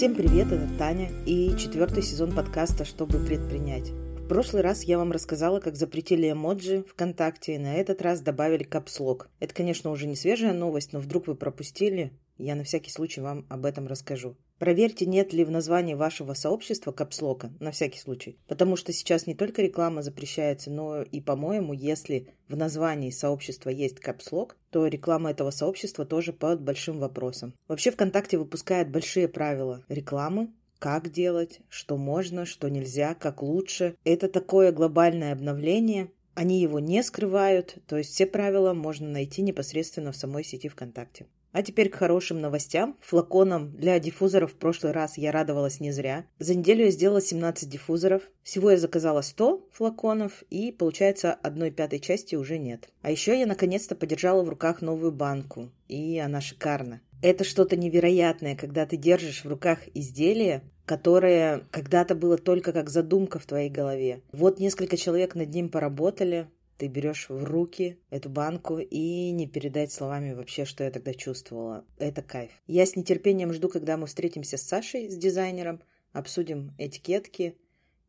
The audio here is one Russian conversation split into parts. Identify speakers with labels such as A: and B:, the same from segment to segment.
A: Всем привет, это Таня и четвертый сезон подкаста «Чтобы предпринять». В прошлый раз я вам рассказала, как запретили эмоджи ВКонтакте, и на этот раз добавили капслог. Это, конечно, уже не свежая новость, но вдруг вы пропустили, я на всякий случай вам об этом расскажу. Проверьте, нет ли в названии вашего сообщества капслока, на всякий случай. Потому что сейчас не только реклама запрещается, но и, по-моему, если в названии сообщества есть капслок, то реклама этого сообщества тоже под большим вопросом. Вообще ВКонтакте выпускает большие правила рекламы, как делать, что можно, что нельзя, как лучше. Это такое глобальное обновление. Они его не скрывают, то есть все правила можно найти непосредственно в самой сети ВКонтакте. А теперь к хорошим новостям. Флаконом для диффузоров в прошлый раз я радовалась не зря. За неделю я сделала 17 диффузоров. Всего я заказала 100 флаконов, и, получается, одной пятой части уже нет. А еще я наконец-то подержала в руках новую банку, и она шикарна. Это что-то невероятное, когда ты держишь в руках изделие, которое когда-то было только как задумка в твоей голове. Вот несколько человек над ним поработали, ты берешь в руки эту банку и не передать словами вообще, что я тогда чувствовала. Это кайф. Я с нетерпением жду, когда мы встретимся с Сашей, с дизайнером, обсудим этикетки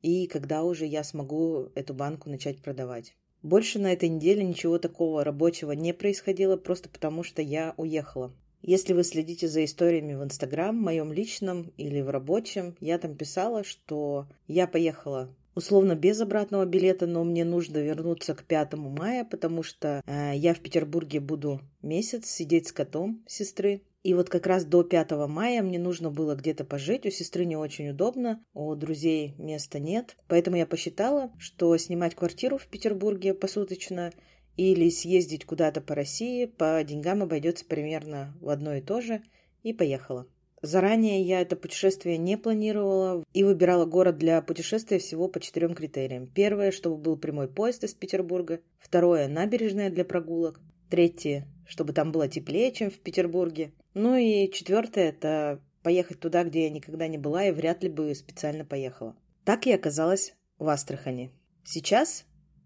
A: и когда уже я смогу эту банку начать продавать. Больше на этой неделе ничего такого рабочего не происходило, просто потому что я уехала. Если вы следите за историями в Инстаграм, моем личном или в рабочем, я там писала, что я поехала условно без обратного билета, но мне нужно вернуться к 5 мая, потому что э, я в Петербурге буду месяц сидеть с котом сестры. И вот как раз до 5 мая мне нужно было где-то пожить. У сестры не очень удобно, у друзей места нет. Поэтому я посчитала, что снимать квартиру в Петербурге посуточно или съездить куда-то по России по деньгам обойдется примерно в одно и то же. И поехала. Заранее я это путешествие не планировала и выбирала город для путешествия всего по четырем критериям. Первое, чтобы был прямой поезд из Петербурга. Второе, набережная для прогулок. Третье, чтобы там было теплее, чем в Петербурге. Ну и четвертое, это поехать туда, где я никогда не была и вряд ли бы специально поехала. Так и оказалась в Астрахани. Сейчас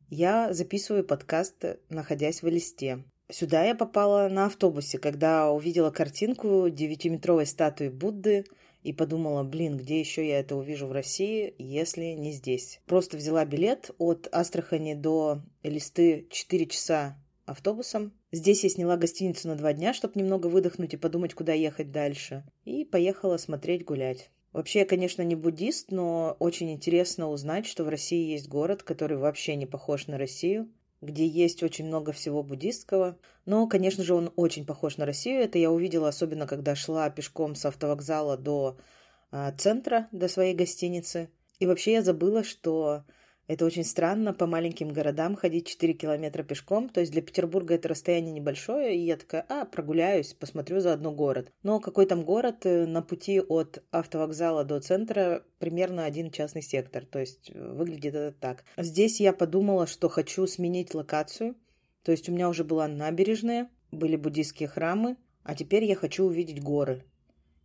A: я записываю подкаст, находясь в Элисте. Сюда я попала на автобусе, когда увидела картинку девятиметровой статуи Будды и подумала, блин, где еще я это увижу в России, если не здесь. Просто взяла билет от Астрахани до Элисты 4 часа автобусом. Здесь я сняла гостиницу на два дня, чтобы немного выдохнуть и подумать, куда ехать дальше. И поехала смотреть, гулять. Вообще, я, конечно, не буддист, но очень интересно узнать, что в России есть город, который вообще не похож на Россию где есть очень много всего буддистского. Но, конечно же, он очень похож на Россию. Это я увидела, особенно когда шла пешком с автовокзала до э, центра, до своей гостиницы. И вообще я забыла, что это очень странно по маленьким городам ходить 4 километра пешком. То есть для Петербурга это расстояние небольшое, и я такая, а, прогуляюсь, посмотрю за одно город. Но какой там город э, на пути от автовокзала до центра примерно один частный сектор. То есть э, выглядит это так. Здесь я подумала, что хочу сменить локацию. То есть у меня уже была набережная, были буддийские храмы, а теперь я хочу увидеть горы.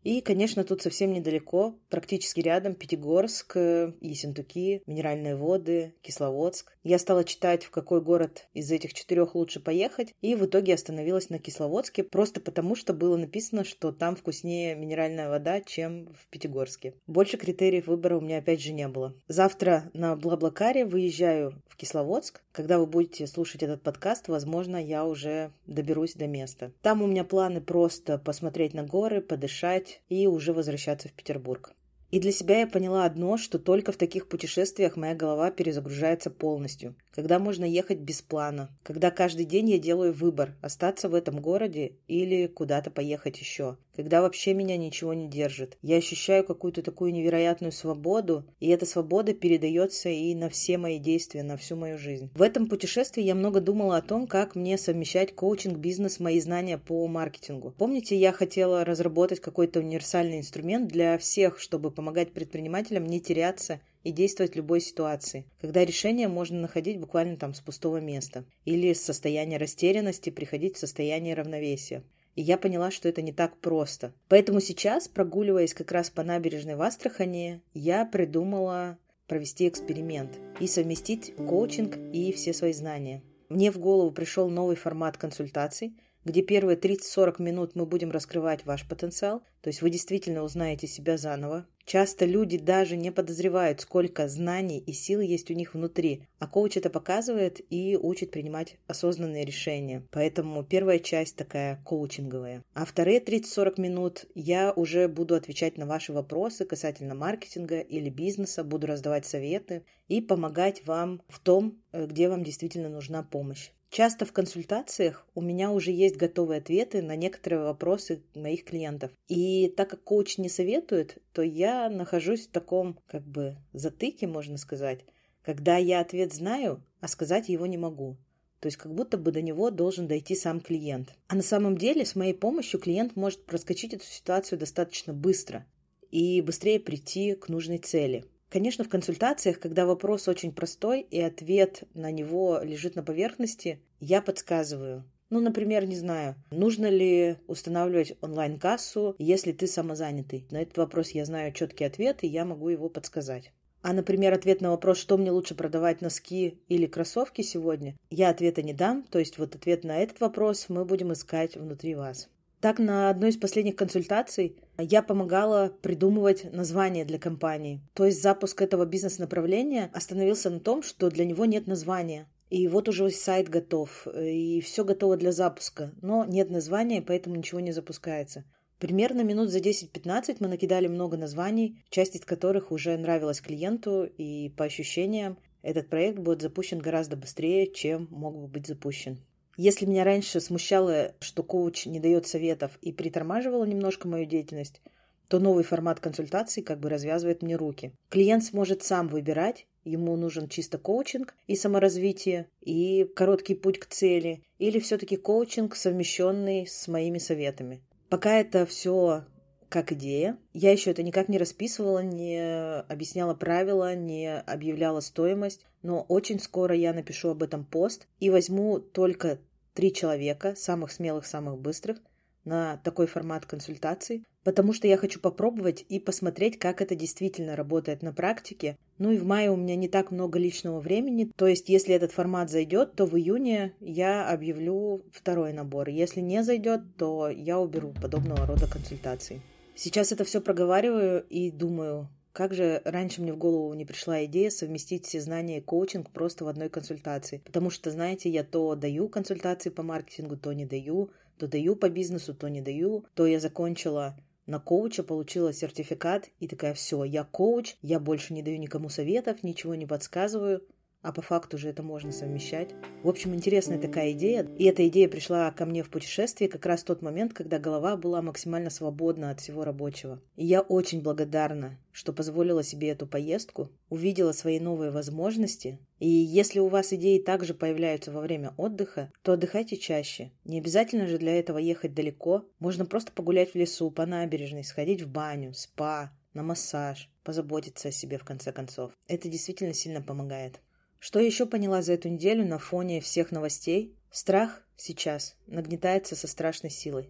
A: И, конечно, тут совсем недалеко, практически рядом, Пятигорск, Ессентуки, Минеральные воды, Кисловодск. Я стала читать, в какой город из этих четырех лучше поехать, и в итоге остановилась на Кисловодске, просто потому что было написано, что там вкуснее минеральная вода, чем в Пятигорске. Больше критериев выбора у меня опять же не было. Завтра на Блаблакаре выезжаю в Кисловодск. Когда вы будете слушать этот подкаст, возможно, я уже доберусь до места. Там у меня планы просто посмотреть на горы, подышать, и уже возвращаться в Петербург. И для себя я поняла одно, что только в таких путешествиях моя голова перезагружается полностью. Когда можно ехать без плана. Когда каждый день я делаю выбор – остаться в этом городе или куда-то поехать еще. Когда вообще меня ничего не держит. Я ощущаю какую-то такую невероятную свободу, и эта свобода передается и на все мои действия, на всю мою жизнь. В этом путешествии я много думала о том, как мне совмещать коучинг, бизнес, мои знания по маркетингу. Помните, я хотела разработать какой-то универсальный инструмент для всех, чтобы помогать предпринимателям не теряться и действовать в любой ситуации, когда решение можно находить буквально там с пустого места или с состояния растерянности приходить в состояние равновесия. И я поняла, что это не так просто. Поэтому сейчас, прогуливаясь как раз по набережной в Астрахани, я придумала провести эксперимент и совместить коучинг и все свои знания. Мне в голову пришел новый формат консультаций, где первые 30-40 минут мы будем раскрывать ваш потенциал, то есть вы действительно узнаете себя заново. Часто люди даже не подозревают, сколько знаний и сил есть у них внутри, а коуч это показывает и учит принимать осознанные решения. Поэтому первая часть такая коучинговая. А вторые 30-40 минут я уже буду отвечать на ваши вопросы касательно маркетинга или бизнеса, буду раздавать советы и помогать вам в том, э, где вам действительно нужна помощь. Часто в консультациях у меня уже есть готовые ответы на некоторые вопросы моих клиентов. И так как коуч не советует, то я нахожусь в таком как бы затыке, можно сказать, когда я ответ знаю, а сказать его не могу. То есть как будто бы до него должен дойти сам клиент. А на самом деле с моей помощью клиент может проскочить эту ситуацию достаточно быстро и быстрее прийти к нужной цели. Конечно, в консультациях, когда вопрос очень простой и ответ на него лежит на поверхности, я подсказываю. Ну, например, не знаю, нужно ли устанавливать онлайн-кассу, если ты самозанятый. На этот вопрос я знаю четкий ответ, и я могу его подсказать. А, например, ответ на вопрос, что мне лучше продавать, носки или кроссовки сегодня, я ответа не дам. То есть вот ответ на этот вопрос мы будем искать внутри вас. Так, на одной из последних консультаций я помогала придумывать название для компании. То есть запуск этого бизнес-направления остановился на том, что для него нет названия. И вот уже сайт готов, и все готово для запуска, но нет названия, поэтому ничего не запускается. Примерно минут за 10-15 мы накидали много названий, часть из которых уже нравилась клиенту, и по ощущениям этот проект будет запущен гораздо быстрее, чем мог бы быть запущен. Если меня раньше смущало, что коуч не дает советов и притормаживало немножко мою деятельность, то новый формат консультаций как бы развязывает мне руки. Клиент сможет сам выбирать, ему нужен чисто коучинг и саморазвитие, и короткий путь к цели, или все-таки коучинг, совмещенный с моими советами. Пока это все как идея. Я еще это никак не расписывала, не объясняла правила, не объявляла стоимость, но очень скоро я напишу об этом пост и возьму только три человека, самых смелых, самых быстрых, на такой формат консультаций, потому что я хочу попробовать и посмотреть, как это действительно работает на практике. Ну и в мае у меня не так много личного времени, то есть если этот формат зайдет, то в июне я объявлю второй набор. Если не зайдет, то я уберу подобного рода консультации. Сейчас это все проговариваю и думаю, как же раньше мне в голову не пришла идея совместить все знания и коучинг просто в одной консультации? Потому что, знаете, я то даю консультации по маркетингу, то не даю, то даю по бизнесу, то не даю, то я закончила на коуча, получила сертификат и такая, все, я коуч, я больше не даю никому советов, ничего не подсказываю, а по факту же это можно совмещать. В общем, интересная такая идея. И эта идея пришла ко мне в путешествии как раз в тот момент, когда голова была максимально свободна от всего рабочего. И я очень благодарна, что позволила себе эту поездку, увидела свои новые возможности. И если у вас идеи также появляются во время отдыха, то отдыхайте чаще. Не обязательно же для этого ехать далеко. Можно просто погулять в лесу, по набережной, сходить в баню, спа, на массаж, позаботиться о себе в конце концов. Это действительно сильно помогает. Что еще поняла за эту неделю на фоне всех новостей? Страх сейчас нагнетается со страшной силой.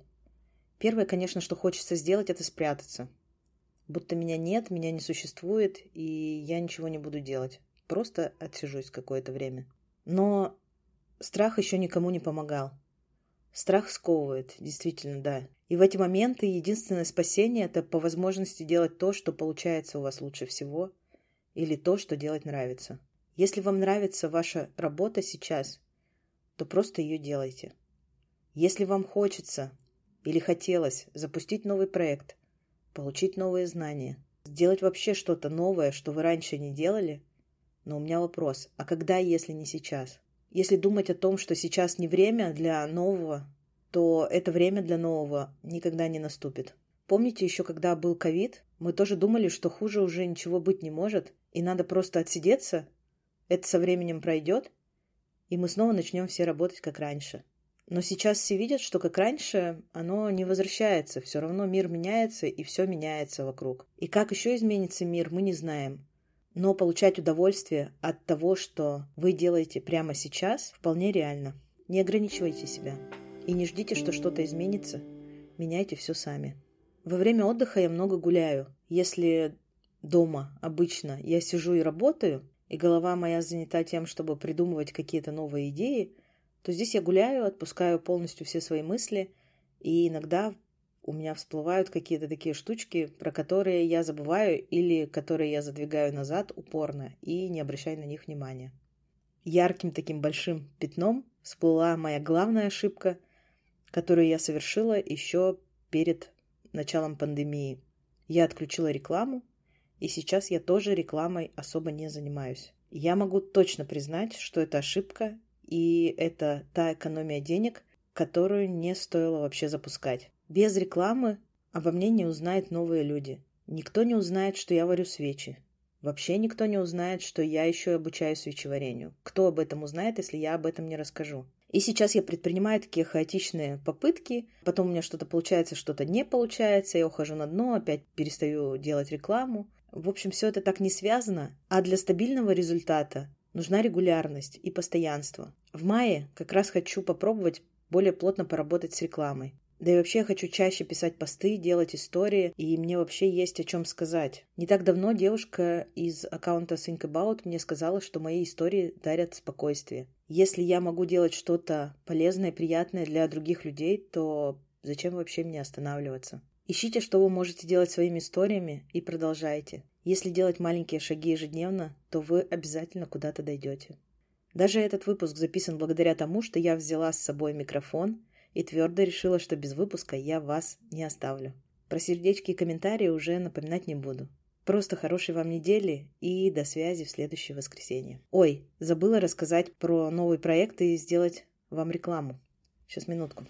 A: Первое, конечно, что хочется сделать, это спрятаться. Будто меня нет, меня не существует, и я ничего не буду делать. Просто отсижусь какое-то время. Но страх еще никому не помогал. Страх сковывает, действительно, да. И в эти моменты единственное спасение – это по возможности делать то, что получается у вас лучше всего, или то, что делать нравится. Если вам нравится ваша работа сейчас, то просто ее делайте. Если вам хочется или хотелось запустить новый проект, получить новые знания, сделать вообще что-то новое, что вы раньше не делали, но у меня вопрос, а когда, если не сейчас? Если думать о том, что сейчас не время для нового, то это время для нового никогда не наступит. Помните еще, когда был ковид, мы тоже думали, что хуже уже ничего быть не может, и надо просто отсидеться это со временем пройдет, и мы снова начнем все работать как раньше. Но сейчас все видят, что как раньше оно не возвращается, все равно мир меняется и все меняется вокруг. И как еще изменится мир, мы не знаем. Но получать удовольствие от того, что вы делаете прямо сейчас, вполне реально. Не ограничивайте себя и не ждите, что что-то изменится. Меняйте все сами. Во время отдыха я много гуляю. Если дома обычно я сижу и работаю, и голова моя занята тем, чтобы придумывать какие-то новые идеи, то здесь я гуляю, отпускаю полностью все свои мысли, и иногда у меня всплывают какие-то такие штучки, про которые я забываю или которые я задвигаю назад упорно и не обращаю на них внимания. Ярким таким большим пятном всплыла моя главная ошибка, которую я совершила еще перед началом пандемии. Я отключила рекламу, и сейчас я тоже рекламой особо не занимаюсь. Я могу точно признать, что это ошибка, и это та экономия денег, которую не стоило вообще запускать. Без рекламы обо мне не узнают новые люди. Никто не узнает, что я варю свечи. Вообще никто не узнает, что я еще обучаю свечеварению. Кто об этом узнает, если я об этом не расскажу? И сейчас я предпринимаю такие хаотичные попытки, потом у меня что-то получается, что-то не получается, я ухожу на дно, опять перестаю делать рекламу. В общем, все это так не связано, а для стабильного результата нужна регулярность и постоянство. В мае как раз хочу попробовать более плотно поработать с рекламой. Да и вообще я хочу чаще писать посты, делать истории, и мне вообще есть о чем сказать. Не так давно девушка из аккаунта Think About мне сказала, что мои истории дарят спокойствие. Если я могу делать что-то полезное, приятное для других людей, то зачем вообще мне останавливаться? Ищите, что вы можете делать своими историями и продолжайте. Если делать маленькие шаги ежедневно, то вы обязательно куда-то дойдете. Даже этот выпуск записан благодаря тому, что я взяла с собой микрофон и твердо решила, что без выпуска я вас не оставлю. Про сердечки и комментарии уже напоминать не буду. Просто хорошей вам недели и до связи в следующее воскресенье. Ой, забыла рассказать про новый проект и сделать вам рекламу. Сейчас минутку.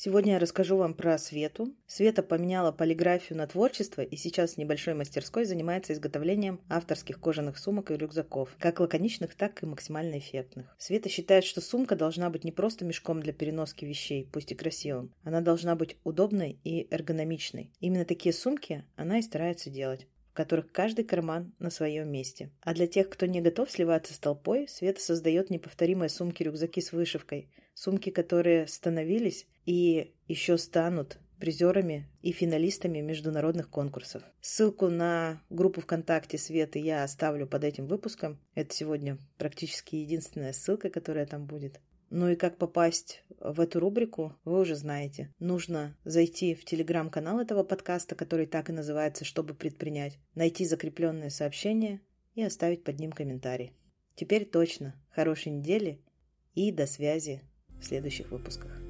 A: Сегодня я расскажу вам про Свету. Света поменяла полиграфию на творчество и сейчас в небольшой мастерской занимается изготовлением авторских кожаных сумок и рюкзаков, как лаконичных, так и максимально эффектных. Света считает, что сумка должна быть не просто мешком для переноски вещей, пусть и красивым. Она должна быть удобной и эргономичной. Именно такие сумки она и старается делать в которых каждый карман на своем месте. А для тех, кто не готов сливаться с толпой, Света создает неповторимые сумки-рюкзаки с вышивкой. Сумки, которые становились и еще станут призерами и финалистами международных конкурсов. Ссылку на группу ВКонтакте Светы я оставлю под этим выпуском. Это сегодня практически единственная ссылка, которая там будет. Ну и как попасть в эту рубрику, вы уже знаете. Нужно зайти в телеграм-канал этого подкаста, который так и называется «Чтобы предпринять», найти закрепленное сообщение и оставить под ним комментарий. Теперь точно. Хорошей недели и до связи в следующих выпусках.